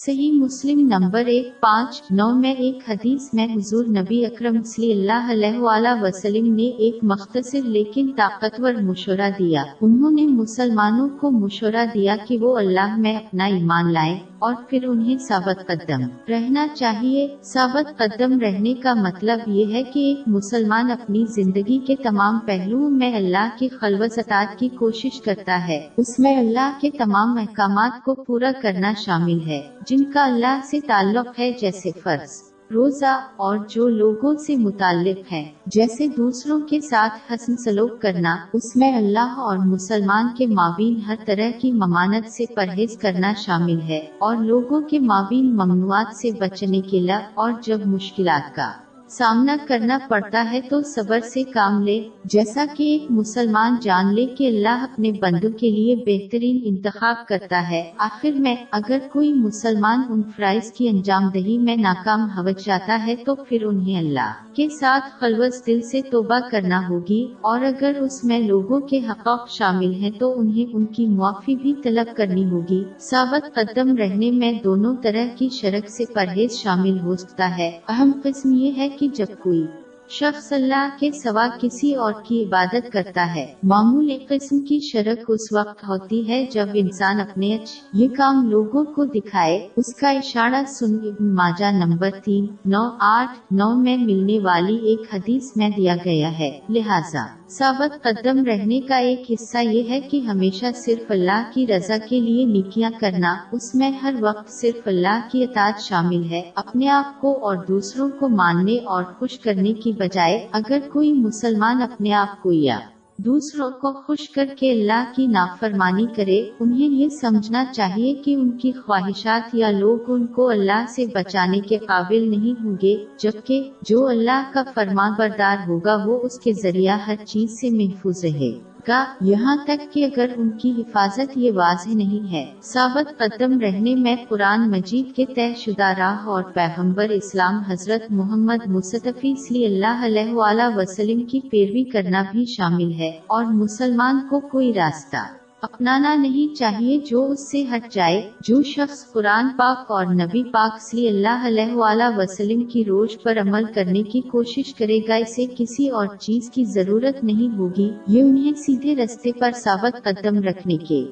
صحیح مسلم نمبر ایک پانچ نو میں ایک حدیث میں حضور نبی اکرم صلی اللہ علیہ وآلہ وسلم نے ایک مختصر لیکن طاقتور مشورہ دیا۔ انہوں نے مسلمانوں کو مشورہ دیا کہ وہ اللہ میں اپنا ایمان لائے اور پھر انہیں ثابت قدم رہنا چاہیے۔ ثابت قدم رہنے کا مطلب یہ ہے کہ ایک مسلمان اپنی زندگی کے تمام پہلوؤں میں اللہ کی خلوص اطاعت کی کوشش کرتا ہے۔ اس میں اللہ کے تمام احکامات کو پورا کرنا شامل ہے۔ جن کا اللہ سے تعلق ہے، جیسے فرض۔ روزہ اور جو لوگوں سے متعلق ہے، جیسے دوسروں کے ساتھ حسن سلوک کرنا، اس میں اللہ اور مسلمان کے مابین ہر طرح کی ممانت سے پرہیز کرنا شامل ہے، اور لوگوں کے مابین ممنوعات سے بچنے کے لیے اور جب مشکلات کا سامنا کرنا پڑتا ہے تو صبر سے کام لے، جیسا کہ ایک مسلمان جان لے کہ اللہ اپنے بندوں کے لیے بہترین انتخاب کرتا ہے۔ آخر میں، اگر کوئی مسلمان ان فرائض کی انجام دہی میں ناکام ہو جاتا ہے تو پھر انہیں اللہ کے ساتھ خلوص دل سے توبہ کرنا ہوگی۔ اور اگر اس میں لوگوں کے حقوق شامل ہیں تو انہیں ان کی معافی بھی طلب کرنی ہوگی۔ ثابت قدم رہنے میں دونوں طرح کی شرک سے پرہیز شامل ہو سکتا ہے۔ اہم قسم یہ ہے کہ جب کوئی شخص اللہ کے سوا کسی اور کی عبادت کرتا ہے۔ معمول ایک قسم کی شرک اس وقت ہوتی ہے جب انسان اپنے اچ یہ کام لوگوں کو دکھائے۔ اس کا اشارہ سن ابن ماجہ نمبر تین، نو، آٹھ، نو میں ملنے والی ایک حدیث میں دیا گیا ہے۔ لہذا، ثابت قدم رہنے کا ایک حصہ یہ ہے کہ ہمیشہ صرف اللہ کی رضا کے لیے نیکیاں کرنا، اس میں ہر وقت صرف اللہ کی اطاعت شامل ہے۔ اپنے آپ کو اور دوسروں کو ماننے اور خوش کرنے کی بجائے اگر کوئی مسلمان اپنے آپ کو یا دوسروں کو خوش کر کے اللہ کی نافرمانی کرے، انہیں یہ سمجھنا چاہیے کہ ان کی خواہشات یا لوگ ان کو اللہ سے بچانے کے قابل نہیں ہوں گے، جبکہ جو اللہ کا فرمان بردار ہوگا وہ اس کے ذریعہ ہر چیز سے محفوظ رہے۔ کا یہاں تک کہ اگر ان کی حفاظت یہ واضح نہیں ہے۔ ثابت قدم رہنے میں قرآن مجید کے طے شدہ راہ اور پیغمبر اسلام حضرت محمد مصطفی صلی اللہ علیہ وآلہ وسلم کی پیروی کرنا بھی شامل ہے اور مسلمان کو کوئی راستہ اپنانا نہیں چاہیے جو اس سے ہٹ جائے، جو شخص قرآن پاک اور نبی پاک صلی اللہ علیہ وآلہ وسلم کی روش پر عمل کرنے کی کوشش کرے گا، اسے کسی اور چیز کی ضرورت نہیں ہوگی، یہ انہیں سیدھے رستے پر ثابت قدم رکھنے کے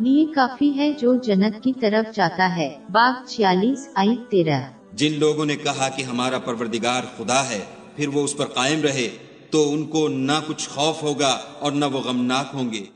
لیے کافی ہے جو جنت کی طرف جاتا ہے۔ باغ چھیالیس آئی تیرہ۔ جن لوگوں نے کہا کہ ہمارا پروردگار خدا ہے، پھر وہ اس پر قائم رہے، تو ان کو نہ کچھ خوف ہوگا اور نہ وہ غمناک ہوں گے۔